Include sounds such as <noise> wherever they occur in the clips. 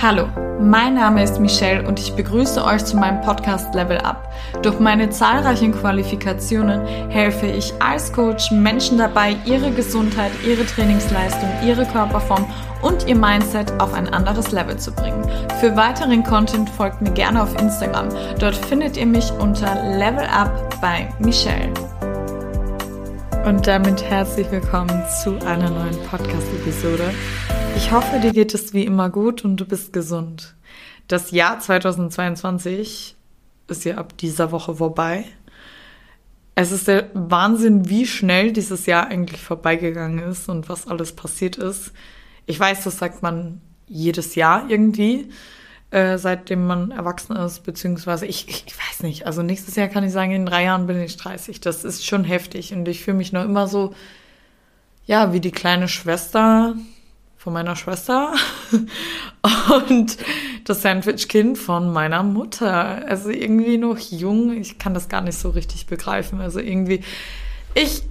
Hallo, mein Name ist Michelle und ich begrüße euch zu meinem Podcast Level Up. Durch meine zahlreichen Qualifikationen helfe ich als Coach Menschen dabei, ihre Gesundheit, ihre Trainingsleistung, ihre Körperform und ihr Mindset auf ein anderes Level zu bringen. Für weiteren Content folgt mir gerne auf Instagram. Dort findet ihr mich unter Level Up bei Michelle. Und damit herzlich willkommen zu einer neuen Podcast-Episode. Ich hoffe, dir geht es wie immer gut und du bist gesund. Das Jahr 2022 ist ja ab dieser Woche vorbei. Es ist der Wahnsinn, wie schnell dieses Jahr eigentlich vorbeigegangen ist und was alles passiert ist. Ich weiß, das sagt man jedes Jahr irgendwie, äh, seitdem man erwachsen ist, beziehungsweise ich, ich, ich weiß nicht. Also nächstes Jahr kann ich sagen, in drei Jahren bin ich 30. Das ist schon heftig und ich fühle mich noch immer so, ja, wie die kleine Schwester von meiner Schwester <laughs> und das Sandwich-Kind von meiner Mutter. Also irgendwie noch jung. Ich kann das gar nicht so richtig begreifen. Also irgendwie, ich,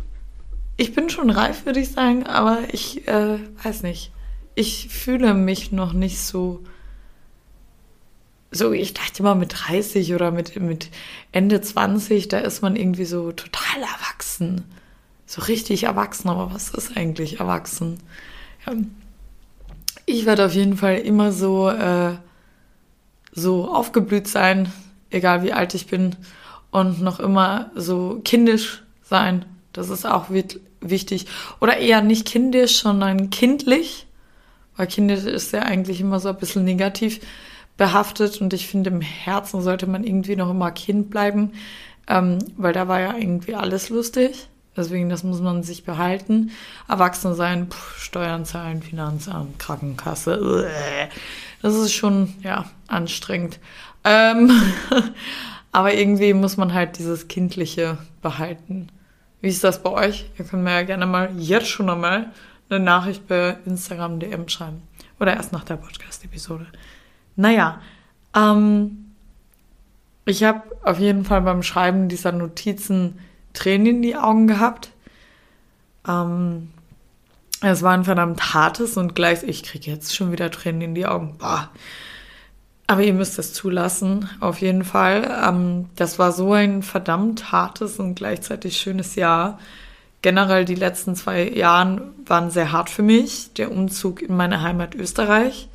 ich bin schon reif, würde ich sagen, aber ich äh, weiß nicht. Ich fühle mich noch nicht so. So, ich dachte immer mit 30 oder mit, mit Ende 20, da ist man irgendwie so total erwachsen. So richtig erwachsen, aber was ist eigentlich erwachsen? Ja ich werde auf jeden Fall immer so, äh, so aufgeblüht sein, egal wie alt ich bin, und noch immer so kindisch sein. Das ist auch wichtig. Oder eher nicht kindisch, sondern kindlich. Weil kindisch ist ja eigentlich immer so ein bisschen negativ behaftet und ich finde, im Herzen sollte man irgendwie noch immer Kind bleiben, ähm, weil da war ja irgendwie alles lustig. Deswegen, das muss man sich behalten. Erwachsen sein, pff, Steuern zahlen, Finanzamt, Krankenkasse. Das ist schon, ja, anstrengend. Ähm, <laughs> aber irgendwie muss man halt dieses Kindliche behalten. Wie ist das bei euch? Ihr könnt mir ja gerne mal jetzt schon einmal eine Nachricht bei Instagram DM schreiben. Oder erst nach der Podcast-Episode. Naja, ähm, ich habe auf jeden Fall beim Schreiben dieser Notizen Tränen in die Augen gehabt. Ähm, es war ein verdammt hartes und gleich, ich kriege jetzt schon wieder Tränen in die Augen. Boah. Aber ihr müsst es zulassen, auf jeden Fall. Ähm, das war so ein verdammt hartes und gleichzeitig schönes Jahr. Generell die letzten zwei Jahre waren sehr hart für mich. Der Umzug in meine Heimat Österreich,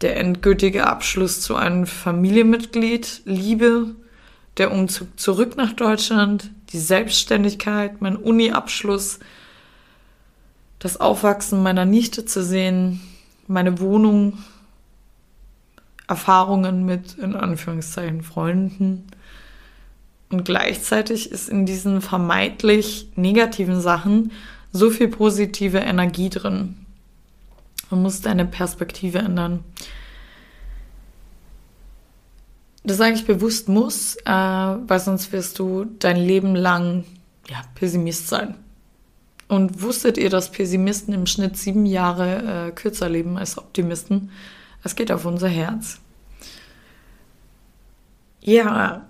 der endgültige Abschluss zu einem Familienmitglied, Liebe, der Umzug zurück nach Deutschland, die Selbstständigkeit, mein Uni-Abschluss, das Aufwachsen meiner Nichte zu sehen, meine Wohnung, Erfahrungen mit, in Anführungszeichen, Freunden. Und gleichzeitig ist in diesen vermeintlich negativen Sachen so viel positive Energie drin. Man muss deine Perspektive ändern das sage ich bewusst muss, äh, weil sonst wirst du dein Leben lang ja, Pessimist sein. Und wusstet ihr, dass Pessimisten im Schnitt sieben Jahre äh, kürzer leben als Optimisten? Es geht auf unser Herz. Ja,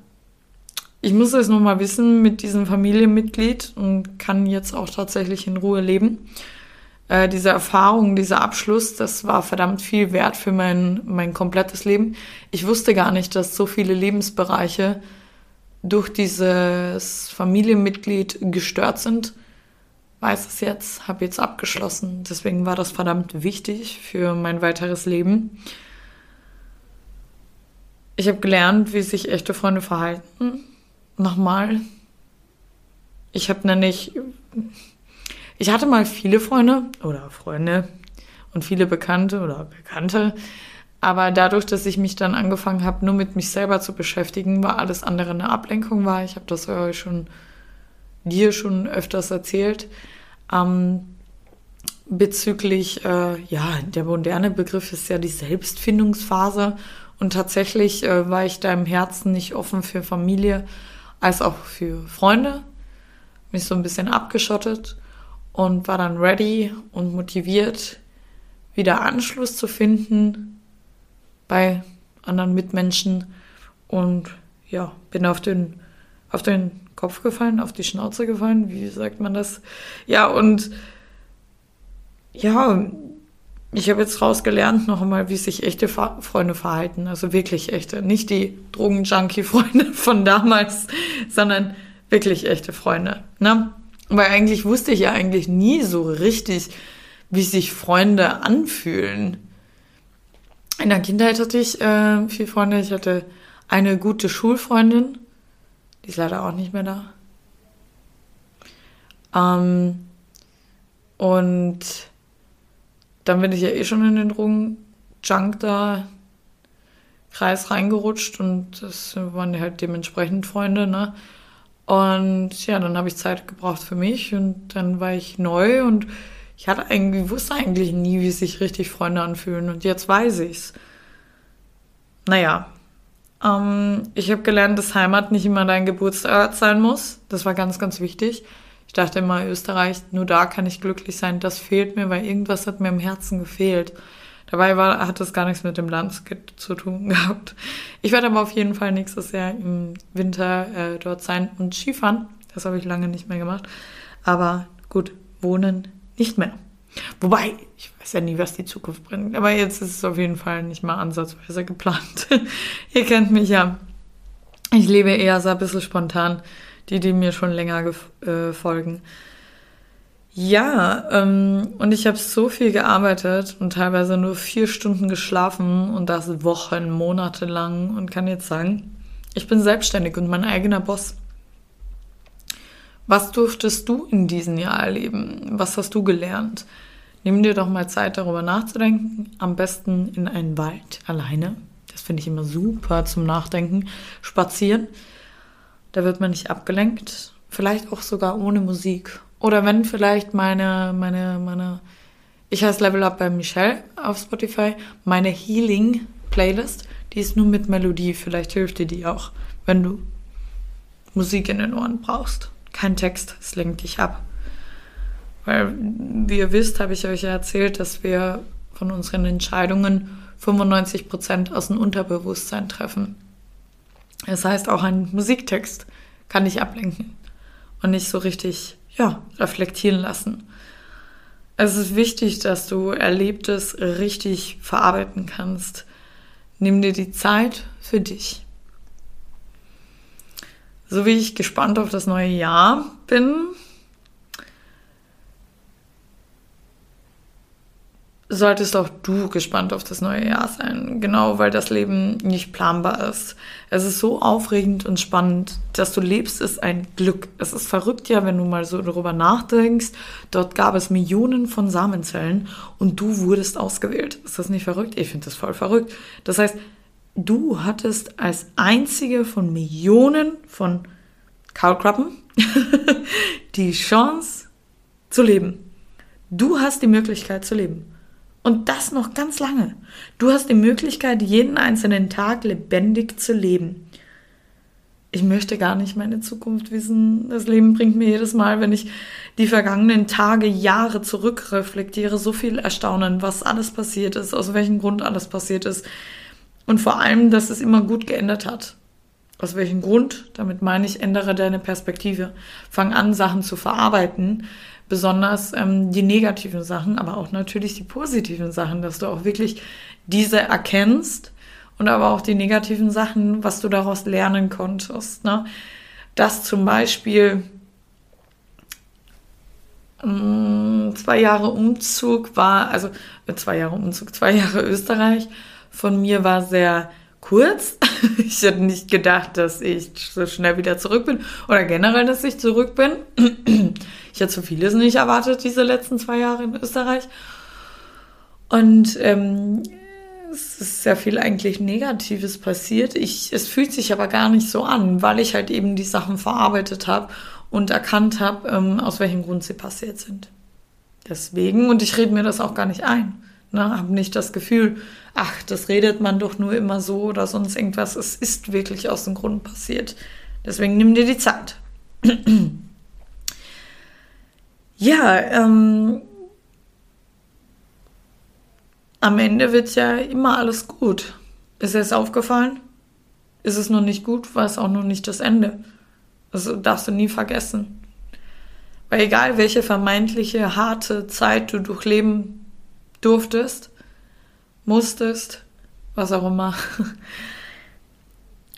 ich muss es nochmal wissen mit diesem Familienmitglied und kann jetzt auch tatsächlich in Ruhe leben äh, diese Erfahrung, dieser Abschluss, das war verdammt viel wert für mein, mein komplettes Leben. Ich wusste gar nicht, dass so viele Lebensbereiche durch dieses Familienmitglied gestört sind. Weiß es jetzt, habe jetzt abgeschlossen. Deswegen war das verdammt wichtig für mein weiteres Leben. Ich habe gelernt, wie sich echte Freunde verhalten. Nochmal. Ich habe nämlich ich hatte mal viele Freunde oder Freunde und viele Bekannte oder Bekannte, aber dadurch, dass ich mich dann angefangen habe, nur mit mich selber zu beschäftigen, war alles andere eine Ablenkung war. Ich habe das ja schon dir schon öfters erzählt. Ähm, bezüglich, äh, ja, der moderne Begriff ist ja die Selbstfindungsphase. Und tatsächlich äh, war ich da im Herzen nicht offen für Familie als auch für Freunde. Mich so ein bisschen abgeschottet und war dann ready und motiviert, wieder Anschluss zu finden bei anderen Mitmenschen und ja, bin auf den, auf den Kopf gefallen, auf die Schnauze gefallen, wie sagt man das? Ja, und ja, ich habe jetzt rausgelernt noch einmal, wie sich echte Fa Freunde verhalten. Also wirklich echte. Nicht die Drogen-Junkie-Freunde von damals, <laughs> sondern wirklich echte Freunde. Ne? Weil eigentlich wusste ich ja eigentlich nie so richtig, wie sich Freunde anfühlen. In der Kindheit hatte ich äh, viele Freunde. Ich hatte eine gute Schulfreundin. Die ist leider auch nicht mehr da. Ähm, und dann bin ich ja eh schon in den Drogen-Junk da Kreis reingerutscht und das waren halt dementsprechend Freunde, ne? Und ja, dann habe ich Zeit gebraucht für mich und dann war ich neu und ich hatte eigentlich, wusste eigentlich nie, wie sich richtig Freunde anfühlen und jetzt weiß ich's. Naja, ähm, ich habe gelernt, dass Heimat nicht immer dein Geburtsort sein muss. Das war ganz, ganz wichtig. Ich dachte immer, Österreich, nur da kann ich glücklich sein. Das fehlt mir, weil irgendwas hat mir im Herzen gefehlt. Dabei war, hat das gar nichts mit dem Land zu tun <laughs> gehabt. Ich werde aber auf jeden Fall nächstes Jahr im Winter äh, dort sein und Skifahren. Das habe ich lange nicht mehr gemacht. Aber gut, wohnen nicht mehr. Wobei, ich weiß ja nie, was die Zukunft bringt. Aber jetzt ist es auf jeden Fall nicht mal ansatzweise geplant. <laughs> Ihr kennt mich ja. Ich lebe eher so ein bisschen spontan. Die, die mir schon länger äh, folgen. Ja, ähm, und ich habe so viel gearbeitet und teilweise nur vier Stunden geschlafen und das Wochen, Monate lang und kann jetzt sagen, ich bin selbstständig und mein eigener Boss. Was durftest du in diesem Jahr erleben? Was hast du gelernt? Nimm dir doch mal Zeit, darüber nachzudenken. Am besten in einen Wald alleine. Das finde ich immer super zum Nachdenken. Spazieren. Da wird man nicht abgelenkt. Vielleicht auch sogar ohne Musik oder wenn vielleicht meine, meine, meine, ich heiße Level Up bei Michelle auf Spotify, meine Healing Playlist, die ist nur mit Melodie. Vielleicht hilft dir die auch, wenn du Musik in den Ohren brauchst. Kein Text, es lenkt dich ab. Weil, wie ihr wisst, habe ich euch ja erzählt, dass wir von unseren Entscheidungen 95% aus dem Unterbewusstsein treffen. Das heißt, auch ein Musiktext kann dich ablenken und nicht so richtig ja, reflektieren lassen. Es ist wichtig, dass du Erlebtes richtig verarbeiten kannst. Nimm dir die Zeit für dich. So wie ich gespannt auf das neue Jahr bin, solltest auch du gespannt auf das neue Jahr sein. Genau, weil das Leben nicht planbar ist. Es ist so aufregend und spannend. Dass du lebst, ist ein Glück. Es ist verrückt ja, wenn du mal so darüber nachdenkst. Dort gab es Millionen von Samenzellen und du wurdest ausgewählt. Ist das nicht verrückt? Ich finde das voll verrückt. Das heißt, du hattest als einzige von Millionen von Kaulquappen <laughs> die Chance zu leben. Du hast die Möglichkeit zu leben. Und das noch ganz lange. Du hast die Möglichkeit, jeden einzelnen Tag lebendig zu leben. Ich möchte gar nicht meine Zukunft wissen. Das Leben bringt mir jedes Mal, wenn ich die vergangenen Tage, Jahre zurückreflektiere, so viel Erstaunen, was alles passiert ist, aus welchem Grund alles passiert ist. Und vor allem, dass es immer gut geändert hat. Aus welchem Grund? Damit meine ich, ändere deine Perspektive. Fang an, Sachen zu verarbeiten, besonders ähm, die negativen Sachen, aber auch natürlich die positiven Sachen, dass du auch wirklich diese erkennst und aber auch die negativen Sachen, was du daraus lernen konntest. Ne? Dass zum Beispiel mh, mm, zwei Jahre Umzug war, also äh, zwei Jahre Umzug, zwei <laughs> Jahre Österreich von mir war sehr kurz. <laughs> Ich hätte nicht gedacht, dass ich so schnell wieder zurück bin oder generell, dass ich zurück bin. <clears throat> Ich hätte so vieles nicht erwartet, diese letzten zwei Jahre in Österreich. Und ähm, es ist sehr viel eigentlich Negatives passiert. Ich, es fühlt sich aber gar nicht so an, weil ich halt eben die Sachen verarbeitet habe und erkannt habe, ähm, aus welchem Grund sie passiert sind. Deswegen, und ich rede mir das auch gar nicht ein. Ne, habe nicht das Gefühl, ach, das redet man doch nur immer so oder sonst irgendwas. Es ist wirklich aus dem Grund passiert. Deswegen nimm dir die Zeit. <clears throat> Ja, ähm, am Ende wird ja immer alles gut. Ist es aufgefallen? Ist es noch nicht gut, war es auch noch nicht das Ende. Das darfst du nie vergessen. Weil egal welche vermeintliche harte Zeit du durchleben durftest, musstest, was auch immer,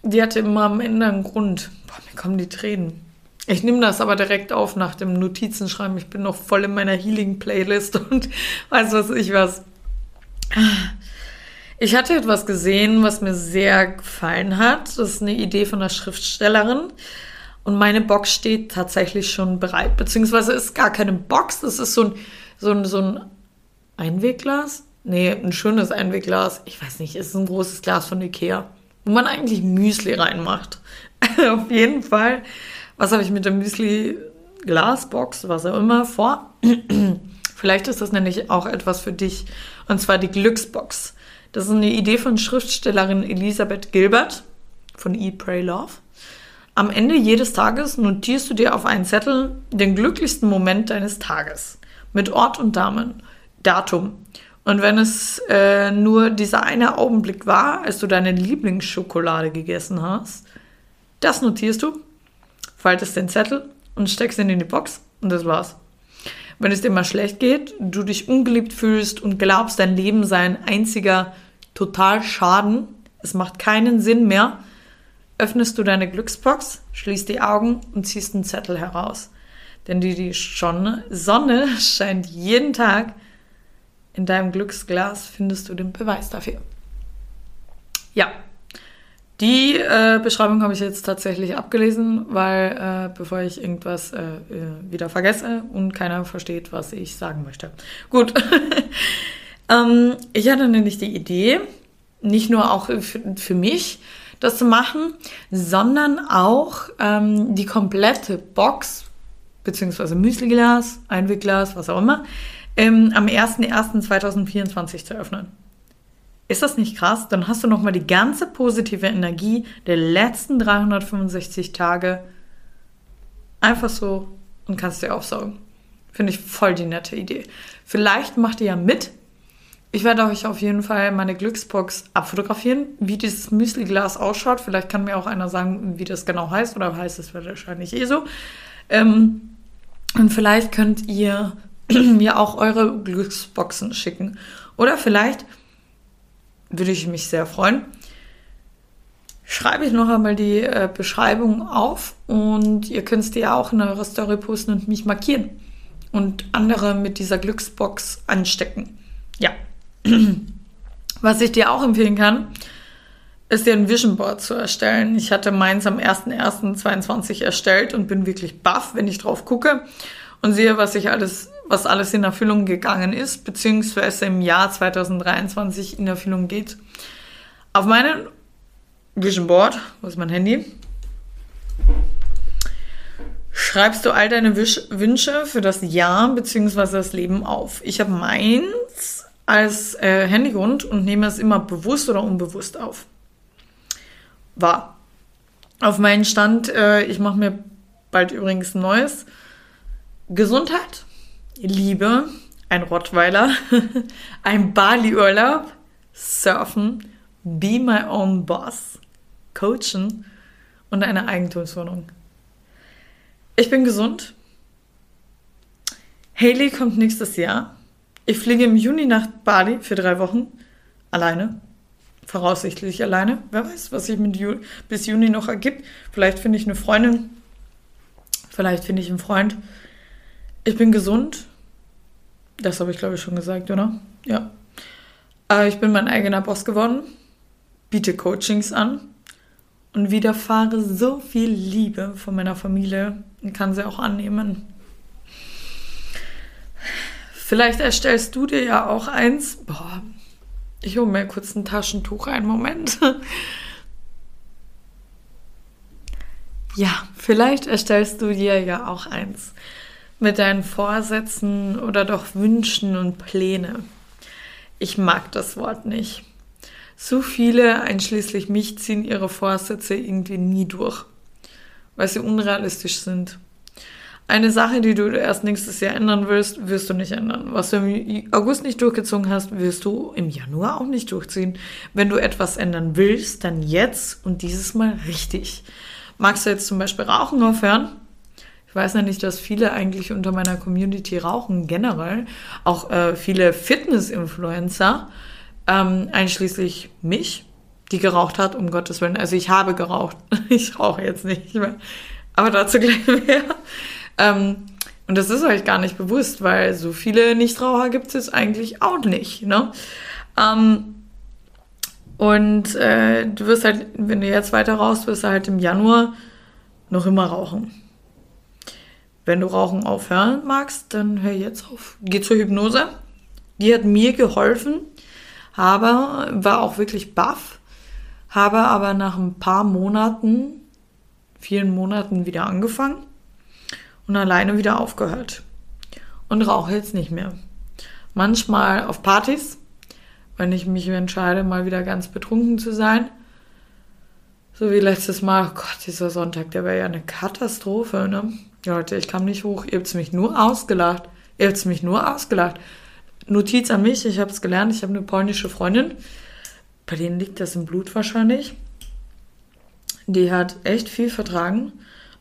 die hatte immer am Ende einen Grund. Boah, mir kommen die Tränen. Ich nehme das aber direkt auf nach dem Notizenschreiben. Ich bin noch voll in meiner Healing-Playlist und <laughs> weiß was ich was. Ich hatte etwas gesehen, was mir sehr gefallen hat. Das ist eine Idee von einer Schriftstellerin. Und meine Box steht tatsächlich schon bereit. Beziehungsweise ist gar keine Box. Das ist so ein, so ein, so ein Einwegglas. Nee, ein schönes Einwegglas. Ich weiß nicht, ist ein großes Glas von Ikea. Wo man eigentlich Müsli reinmacht. <laughs> Auf jeden Fall. Was habe ich mit der Müsli-Glasbox, was auch immer, vor? <clears throat> Vielleicht ist das nämlich auch etwas für dich. Und zwar die Glücksbox. Das ist eine Idee von Schriftstellerin Elisabeth Gilbert von Eat, Pray, Love. Am Ende jedes Tages notierst du dir auf einen Zettel den glücklichsten Moment deines Tages mit Ort und Damen, Datum. Und wenn es äh, nur dieser eine Augenblick war, als du deine Lieblingsschokolade gegessen hast, das notierst du, faltest den Zettel und steckst ihn in die Box und das war's. Wenn es dir mal schlecht geht, du dich ungeliebt fühlst und glaubst, dein Leben sei ein einziger total Schaden, es macht keinen Sinn mehr, öffnest du deine Glücksbox, schließt die Augen und ziehst einen Zettel heraus. Denn die, die Sonne, Sonne <laughs> scheint jeden Tag. In deinem Glücksglas findest du den Beweis dafür. Ja, die äh, Beschreibung habe ich jetzt tatsächlich abgelesen, weil äh, bevor ich irgendwas äh, äh wieder vergesse und keiner versteht, was ich sagen möchte. Gut. <laughs> ähm, ich hatte nämlich die Idee, nicht nur auch für, für mich das zu machen, sondern auch ähm, die komplette Box, beziehungsweise Müsliglas, Einwegglas, was auch immer, ähm, am 01.01.2024 zu öffnen. Ist das nicht krass? Dann hast du nochmal die ganze positive Energie der letzten 365 Tage einfach so und kannst dir aufsaugen. Finde ich voll die nette Idee. Vielleicht macht ihr ja mit. Ich werde euch auf jeden Fall meine Glücksbox abfotografieren, wie dieses Müsli-Glas ausschaut. Vielleicht kann mir auch einer sagen, wie das genau heißt, oder heißt es wahrscheinlich eh so. Ähm, und vielleicht könnt ihr <clears throat> mir auch eure Glücksboxen schicken. Oder vielleicht würde ich mich sehr freuen. Schreibe ich noch einmal die äh, Beschreibung auf und ihr könnt es dir auch in eurer Story posten und mich markieren und andere mit dieser Glücksbox anstecken. Ja. <clears throat> Was ich dir auch empfehlen kann, ist dir ein Vision Board zu erstellen. Ich hatte meins am 01.01.22 erstellt und bin wirklich baff, wenn ich drauf gucke und sehe, was ich alles was alles in Erfüllung gegangen ist, beziehungsweise im Jahr 2023 in Erfüllung geht. Auf meinem Vision Board, wo ist mein Handy, schreibst du all deine Wünsche für das Jahr beziehungsweise das Leben auf. Ich habe meins als äh, Handygrund und nehme es immer bewusst oder unbewusst auf. War. Auf meinen Stand, äh, ich mache mir bald übrigens ein neues. Gesundheit, Liebe, ein Rottweiler, <laughs> ein Bali-Urlaub, Surfen, Be My Own Boss, Coachen und eine Eigentumswohnung. Ich bin gesund. Haley kommt nächstes Jahr. Ich fliege im Juni nach Bali für drei Wochen. Alleine. Voraussichtlich alleine. Wer weiß, was sich Ju bis Juni noch ergibt. Vielleicht finde ich eine Freundin. Vielleicht finde ich einen Freund. Ich bin gesund. Das habe ich, glaube ich, schon gesagt, oder? Ja. Äh, ich bin mein eigener Boss geworden, biete Coachings an und widerfahre so viel Liebe von meiner Familie und kann sie auch annehmen. Vielleicht erstellst du dir ja auch eins. Boah, ich hole mir kurz ein Taschentuch, einen Moment. <laughs> Ja, vielleicht erstellst du dir ja auch eins mit deinen Vorsätzen oder doch Wünschen und Pläne. Ich mag das Wort nicht. So viele, einschließlich mich, ziehen ihre Vorsätze irgendwie nie durch, weil sie unrealistisch sind. Eine Sache, die du erst nächstes Jahr ändern willst, wirst du nicht ändern. Was du im August nicht durchgezogen hast, wirst du im Januar auch nicht durchziehen. Wenn du etwas ändern willst, dann jetzt und dieses Mal richtig. Magst du jetzt zum Beispiel Rauchen aufhören? Ich weiß nicht, dass viele eigentlich unter meiner Community rauchen, generell. Auch äh, viele Fitness-Influencer, ähm, einschließlich mich, die geraucht hat, um Gottes Willen. Also ich habe geraucht. <laughs> Ich rauche jetzt nicht mehr. Aber dazu gleich <laughs> mehr. Ähm, und das ist euch gar nicht bewusst, weil so viele Nichtraucher gibt es eigentlich auch nicht. Ne? Ähm, und äh, du wirst halt, wenn du jetzt weiter rauchst, wirst du halt im Januar noch immer rauchen. Wenn du Rauchen aufhören magst, dann hör jetzt auf. Geh zur Hypnose. Die hat mir geholfen, habe, war auch wirklich baff, habe aber nach ein paar Monaten, vielen Monaten wieder angefangen und alleine wieder aufgehört. Und rauche jetzt nicht mehr. Manchmal auf Partys, wenn ich mich entscheide, mal wieder ganz betrunken zu sein. So wie letztes Mal. Oh Gott, dieser Sonntag, der wäre ja eine Katastrophe, ne? Leute, ich kam nicht hoch. Ihr habt mich nur ausgelacht. Ihr habt mich nur ausgelacht. Notiz an mich, ich habe es gelernt. Ich habe eine polnische Freundin. Bei denen liegt das im Blut wahrscheinlich. Die hat echt viel vertragen.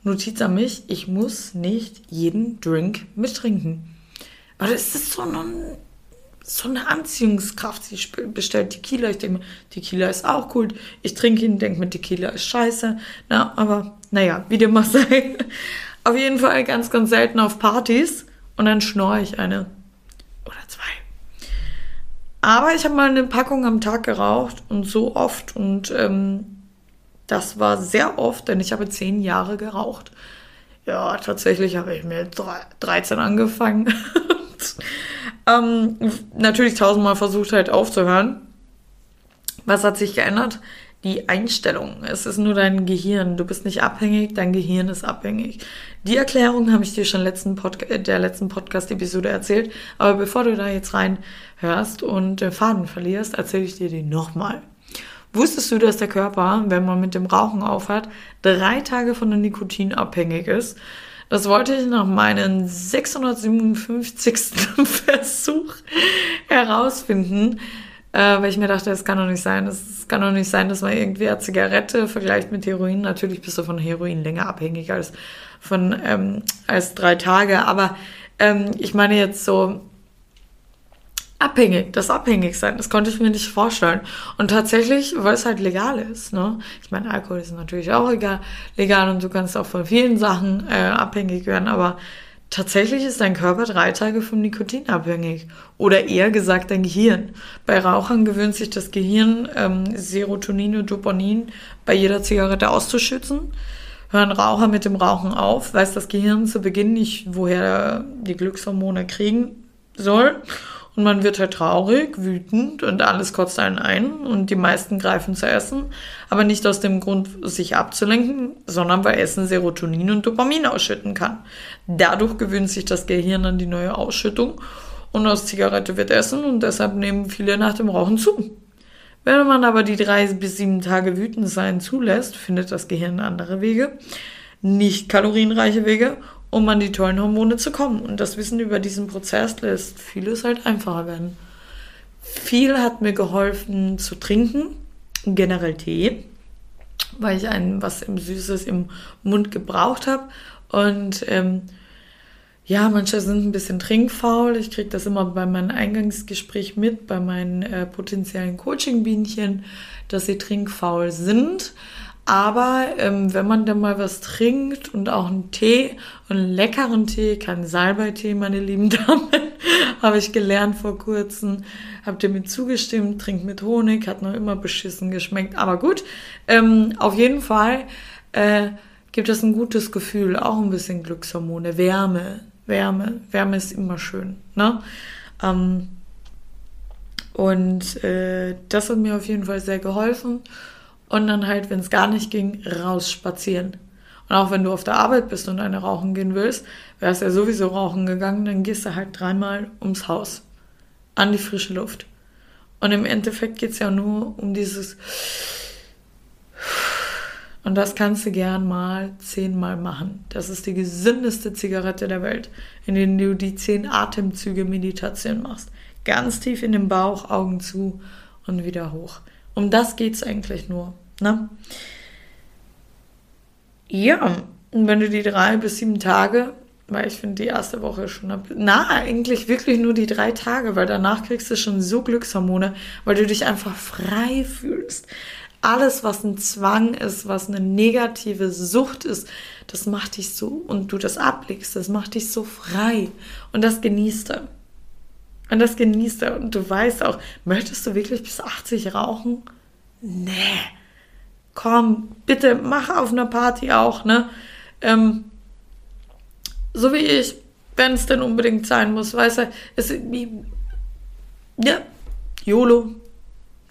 Notiz an mich, ich muss nicht jeden Drink mittrinken. Aber das ist so eine, so eine Anziehungskraft. Sie bestellt Tequila, ich denke mir, Tequila ist auch cool. Ich trinke ihn, denke mir, Tequila ist scheiße. Na, aber naja, wie dem auch sei. Auf jeden Fall ganz, ganz selten auf Partys und dann schnorre ich eine oder zwei. Aber ich habe mal eine Packung am Tag geraucht und so oft und ähm, das war sehr oft, denn ich habe zehn Jahre geraucht. Ja, tatsächlich habe ich mit 13 angefangen. <laughs> ähm, natürlich tausendmal versucht halt aufzuhören. Was hat sich geändert? Die Einstellung. Es ist nur dein Gehirn. Du bist nicht abhängig, dein Gehirn ist abhängig. Die Erklärung habe ich dir schon letzten Podca der letzten Podcast-Episode erzählt. Aber bevor du da jetzt reinhörst und den Faden verlierst, erzähle ich dir den nochmal. Wusstest du, dass der Körper, wenn man mit dem Rauchen aufhört, drei Tage von der Nikotin abhängig ist? Das wollte ich nach meinem 657. <laughs> Versuch herausfinden, äh, weil ich mir dachte, es kann doch nicht sein, es kann doch nicht sein, dass man irgendwie eine Zigarette vergleicht mit Heroin. Natürlich bist du von Heroin länger abhängig als von ähm, als drei Tage, aber ähm, ich meine jetzt so abhängig, das Abhängigsein, das konnte ich mir nicht vorstellen. Und tatsächlich, weil es halt legal ist, ne? Ich meine, Alkohol ist natürlich auch egal, legal und du kannst auch von vielen Sachen äh, abhängig werden, aber tatsächlich ist dein Körper drei Tage vom Nikotin abhängig. Oder eher gesagt dein Gehirn. Bei Rauchern gewöhnt sich das Gehirn, ähm, Serotonin und Dopamin bei jeder Zigarette auszuschützen. Hören Raucher mit dem Rauchen auf, weiß das Gehirn zu Beginn nicht, woher die Glückshormone kriegen soll und man wird halt traurig, wütend und alles kotzt einen ein und die meisten greifen zu essen, aber nicht aus dem Grund, sich abzulenken, sondern weil Essen Serotonin und Dopamin ausschütten kann. Dadurch gewöhnt sich das Gehirn an die neue Ausschüttung und aus Zigarette wird Essen und deshalb nehmen viele nach dem Rauchen zu. Wenn man aber die drei bis sieben Tage wütend sein zulässt, findet das Gehirn andere Wege, nicht kalorienreiche Wege um an die tollen Hormone zu kommen. Und das Wissen über diesen Prozess lässt vieles halt einfacher werden. Viel hat mir geholfen zu trinken, generell Tee, weil ich ein was Süßes im Mund gebraucht habe. Und ähm, ja, manche sind ein bisschen trinkfaul. Ich kriege das immer bei meinem Eingangsgespräch mit, bei meinen äh, potenziellen Coaching-Bienchen, dass sie trinkfaul sind. Aber ähm, wenn man dann mal was trinkt und auch einen Tee einen leckeren Tee, keinen Salbeitee, meine lieben Damen, <laughs> habe ich gelernt vor kurzem. Habt ihr mir zugestimmt, trinkt mit Honig, hat noch immer beschissen geschmeckt. Aber gut, ähm, auf jeden Fall äh, gibt es ein gutes Gefühl, auch ein bisschen Glückshormone, Wärme, Wärme, Wärme ist immer schön. Ne? Ähm, und äh, das hat mir auf jeden Fall sehr geholfen. Und dann halt, wenn es gar nicht ging, raus spazieren. Und auch wenn du auf der Arbeit bist und eine rauchen gehen willst, wärst ja sowieso rauchen gegangen, dann gehst du halt dreimal ums Haus. An die frische Luft. Und im Endeffekt geht's ja nur um dieses. Und das kannst du gern mal zehnmal machen. Das ist die gesündeste Zigarette der Welt, in der du die zehn Atemzüge Meditation machst. Ganz tief in den Bauch, Augen zu und wieder hoch. Um das geht es eigentlich nur. Ne? Ja, Und wenn du die drei bis sieben Tage, weil ich finde die erste Woche schon, na, eigentlich wirklich nur die drei Tage, weil danach kriegst du schon so Glückshormone, weil du dich einfach frei fühlst. Alles, was ein Zwang ist, was eine negative Sucht ist, das macht dich so, und du das ablegst, das macht dich so frei. Und das genießt er. Und das genießt er. Und du weißt auch, möchtest du wirklich bis 80 rauchen? Nee. Komm, bitte mach auf einer Party auch, ne? Ähm, so wie ich, wenn es denn unbedingt sein muss, weißt du, es ist wie, ja, YOLO.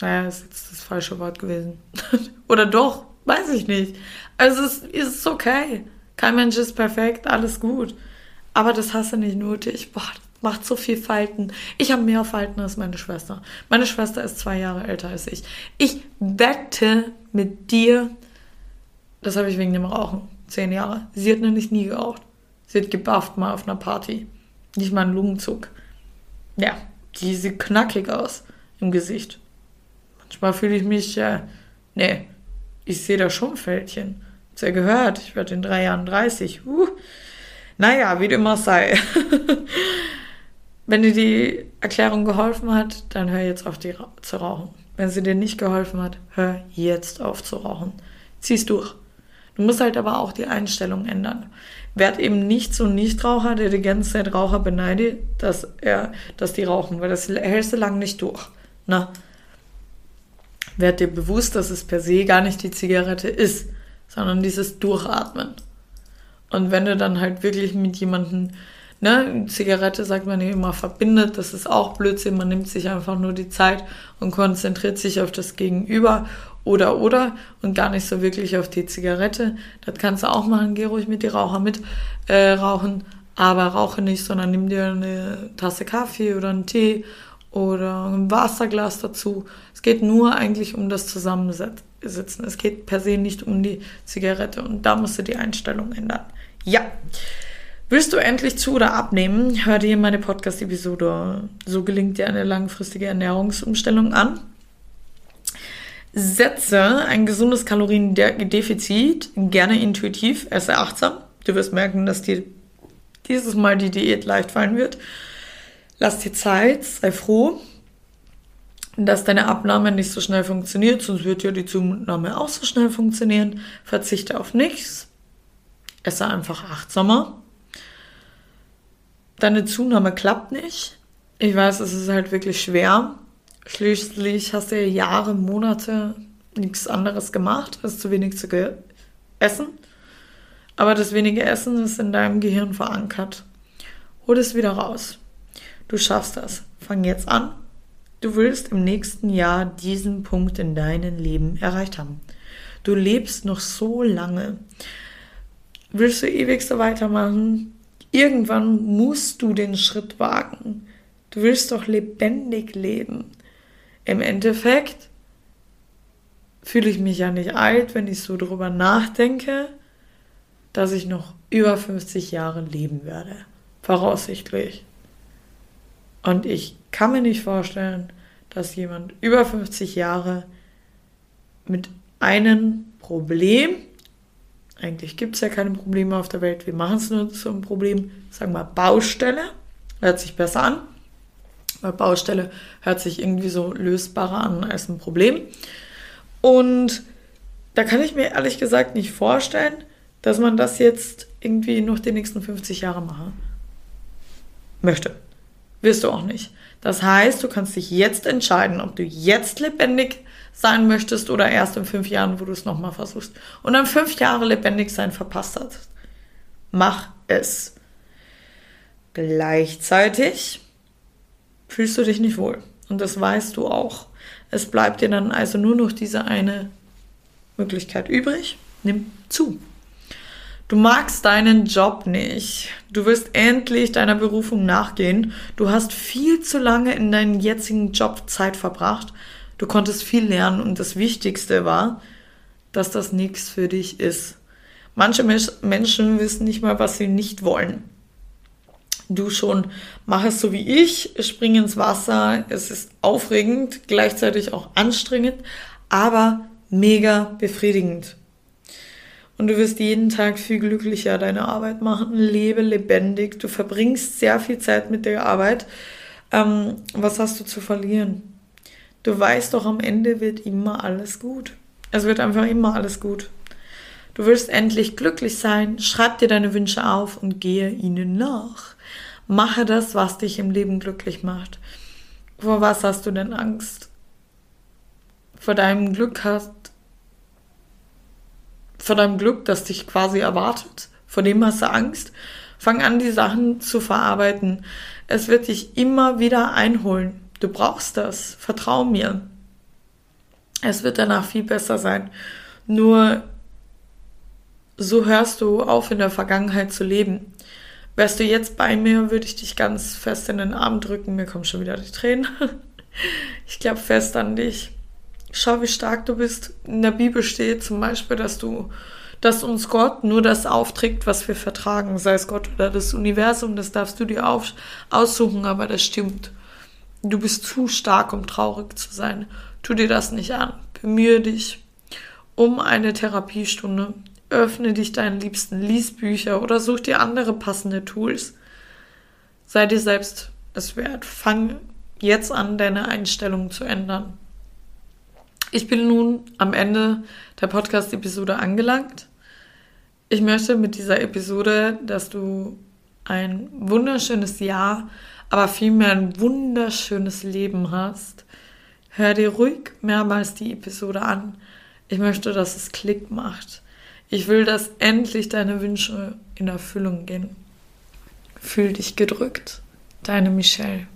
Naja, ist jetzt das falsche Wort gewesen. <laughs> Oder doch, weiß ich nicht. Also es ist okay. Kein Mensch ist perfekt, alles gut. Aber das hast du nicht nötig. Boah, macht so viel Falten. Ich habe mehr Falten als meine Schwester. Meine Schwester ist zwei Jahre älter als ich. Ich wette mit dir, das habe ich wegen dem Rauchen. Zehn Jahre. Sie hat nämlich nie geraucht. Sie hat gebufft mal auf einer Party. Nicht mal einen Lungenzug. Ja, die sieht knackig aus im Gesicht. Manchmal fühle ich mich, äh, nee, ich sehe da schon Fältchen. Habt ihr gehört? Ich werde in drei Jahren 30. Uh. Naja, wie dem immer sei. <laughs> Wenn dir die Erklärung geholfen hat, dann hör jetzt auf die zu rauchen. Wenn sie dir nicht geholfen hat, hör jetzt auf zu rauchen. Zieh's durch. Du musst halt aber auch die Einstellung ändern. Werd eben nicht so ein Nichtraucher, der die ganze Zeit Raucher beneidet, dass er, dass die rauchen, weil das hältst du lang nicht durch. Na? Ne? Werd dir bewusst, dass es per se gar nicht die Zigarette ist sondern dieses Durchatmen. Und wenn du dann halt wirklich mit jemandem, ne, Zigarette sagt man immer verbindet, das ist auch Blödsinn, man nimmt sich einfach nur die Zeit und konzentriert sich auf das Gegenüber oder oder und gar nicht so wirklich auf die Zigarette. Das kannst du auch machen, geh ruhig mit die Raucher mit äh, rauchen, aber rauche nicht, sondern nimm dir eine Tasse Kaffee oder einen Tee oder ein Wasserglas dazu. Es geht nur eigentlich um das Zusammensetzen sitzen. Es geht per se nicht um die Zigarette und da musst du die Einstellung ändern. Ja. Willst du endlich zu oder abnehmen? Hör dir meine Podcast-Episode So gelingt dir eine langfristige Ernährungsumstellung an. Setze ein gesundes Kaloriendefizit, gerne intuitiv, esse achtsam. Du wirst merken, dass dir dieses Mal die Diät leicht fallen wird. Lass dir Zeit, sei froh, dass deine Abnahme nicht so schnell funktioniert, sonst wird ja die Zunahme auch so schnell funktionieren. Verzichte auf nichts. Esse einfach achtsamer. Deine Zunahme klappt nicht. Ich weiß, es ist halt wirklich schwer. Schließlich hast du ja Jahre, Monate nichts anderes gemacht, als zu wenig zu essen. Aber das wenige Essen ist in deinem Gehirn verankert. Hol es wieder raus. Du schaffst das. Fang jetzt an Du willst im nächsten Jahr diesen Punkt in deinem Leben erreicht haben. Du lebst noch so lange. Willst du ewig so weitermachen? Irgendwann musst du den Schritt wagen. Du willst doch lebendig leben. Im Endeffekt fühle ich mich ja nicht alt, wenn ich so drüber nachdenke, dass ich noch über 50 Jahre leben werde. Voraussichtlich. Und ich kann mir nicht vorstellen, dass jemand über 50 Jahre mit einem Problem, eigentlich gibt es ja keine Probleme auf der Welt, wir machen es nur zu einem Problem, sagen wir Baustelle, hört sich besser an, weil Baustelle hört sich irgendwie so lösbarer an als ein Problem. Und da kann ich mir ehrlich gesagt nicht vorstellen, dass man das jetzt irgendwie noch die nächsten 50 Jahre machen möchte. Wirst du auch nicht. Das heißt, du kannst dich jetzt entscheiden, ob du jetzt lebendig sein möchtest oder erst in fünf Jahren, wo du es nochmal versuchst. Und dann fünf Jahre lebendig sein verpasst hast. Mach es. Gleichzeitig fühlst du dich nicht wohl. Und das weißt du auch. Es bleibt dir dann also nur noch diese eine Möglichkeit übrig. Nimm zu. Du magst deinen Job nicht. Du wirst endlich deiner Berufung nachgehen. Du hast viel zu lange in deinem jetzigen Job Zeit verbracht. Du konntest viel lernen und das Wichtigste war, dass das nichts für dich ist. Manche Menschen wissen nicht mal, was sie nicht wollen. Du schon, mach es so wie ich, spring ins Wasser. Es ist aufregend, gleichzeitig auch anstrengend, aber mega befriedigend. Und du wirst jeden Tag viel glücklicher deine Arbeit machen. Lebe lebendig. Du verbringst sehr viel Zeit mit der Arbeit. Ähm, was hast du zu verlieren? Du weißt doch, am Ende wird immer alles gut. Es wird einfach immer alles gut. Du willst endlich glücklich sein. Schreib dir deine Wünsche auf und gehe ihnen nach. Mache das, was dich im Leben glücklich macht. Vor was hast du denn Angst? Vor deinem Glück hast vor deinem Glück, das dich quasi erwartet. Vor dem hast du Angst. Fang an, die Sachen zu verarbeiten. Es wird dich immer wieder einholen. Du brauchst das. Vertrau mir. Es wird danach viel besser sein. Nur so hörst du auf, in der Vergangenheit zu leben. Wärst du jetzt bei mir, würde ich dich ganz fest in den Arm drücken. Mir kommen schon wieder die Tränen. <laughs> Ich glaube fest an dich. Schau, wie stark du bist. In der Bibel steht zum Beispiel, dass du, dass uns Gott nur das aufträgt, was wir vertragen, sei es Gott oder das Universum, das darfst du dir auf, aussuchen, aber das stimmt. Du bist zu stark, um traurig zu sein. Tu dir das nicht an. Bemühe dich um eine Therapiestunde. Öffne dich deinen Liebsten, lies Bücher oder such dir andere passende Tools. Sei dir selbst es wert. Fang jetzt an, deine Einstellung zu ändern. Ich bin nun am Ende der Podcast-Episode angelangt. Ich möchte mit dieser Episode, dass du ein wunderschönes Jahr, aber vielmehr ein wunderschönes Leben hast. Hör dir ruhig mehrmals die Episode an. Ich möchte, dass es Klick macht. Ich will, dass endlich deine Wünsche in Erfüllung gehen. Fühl dich gedrückt. Deine Michelle.